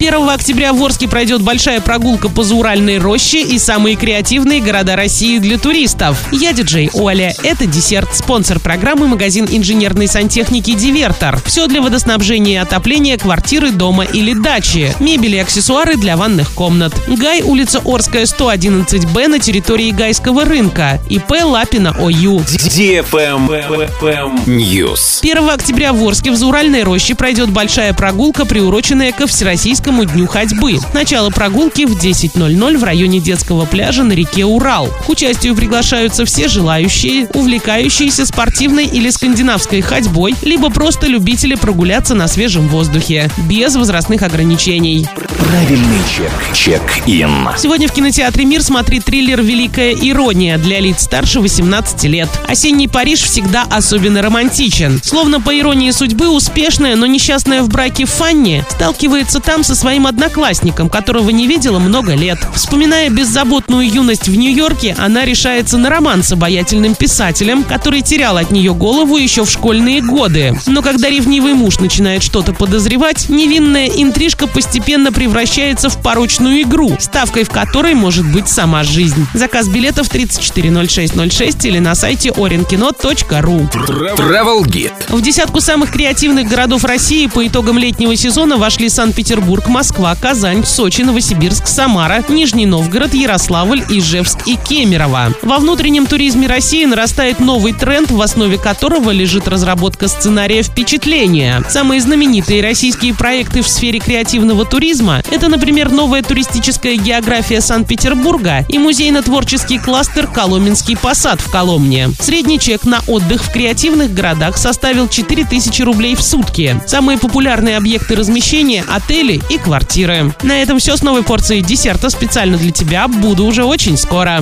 1 октября в Орске пройдет большая прогулка по Зауральной роще и самые креативные города России для туристов. Я диджей Оля. Это десерт. Спонсор программы магазин инженерной сантехники «Дивертор». Все для водоснабжения и отопления квартиры, дома или дачи. Мебель и аксессуары для ванных комнат. Гай, улица Орская, 111Б на территории Гайского рынка. ИП Лапина ОЮ. News. 1 октября в Орске в Зауральной роще пройдет большая прогулка, приуроченная ко Всероссийскому Всероссийскому дню ходьбы. Начало прогулки в 10.00 в районе детского пляжа на реке Урал. К участию приглашаются все желающие, увлекающиеся спортивной или скандинавской ходьбой, либо просто любители прогуляться на свежем воздухе, без возрастных ограничений. Правильный чек. Чек-ин. Сегодня в кинотеатре «Мир» смотри триллер «Великая ирония» для лиц старше 18 лет. Осенний Париж всегда особенно романтичен. Словно по иронии судьбы, успешная, но несчастная в браке Фанни сталкивается там со своим одноклассником, которого не видела много лет. Вспоминая беззаботную юность в Нью-Йорке, она решается на роман с обаятельным писателем, который терял от нее голову еще в школьные годы. Но когда ревнивый муж начинает что-то подозревать, невинная интрижка постепенно превращается в порочную игру, ставкой в которой может быть сама жизнь. Заказ билетов 340606 или на сайте orinkino.ru. Travel Guide. В десятку самых креативных городов России по итогам летнего сезона вошли Санкт-Петербург, Москва, Казань, Сочи, Новосибирск, Самара, Нижний Новгород, Ярославль, Ижевск и Кемерово. Во внутреннем туризме России нарастает новый тренд, в основе которого лежит разработка сценария впечатления. Самые знаменитые российские проекты в сфере креативного туризма – это, например, новая туристическая география Санкт-Петербурга и музейно-творческий кластер «Коломенский посад» в Коломне. Средний чек на отдых в креативных городах составил 4000 рублей в сутки. Самые популярные объекты размещения – отели и квартиры. На этом все с новой порцией десерта специально для тебя. Буду уже очень скоро.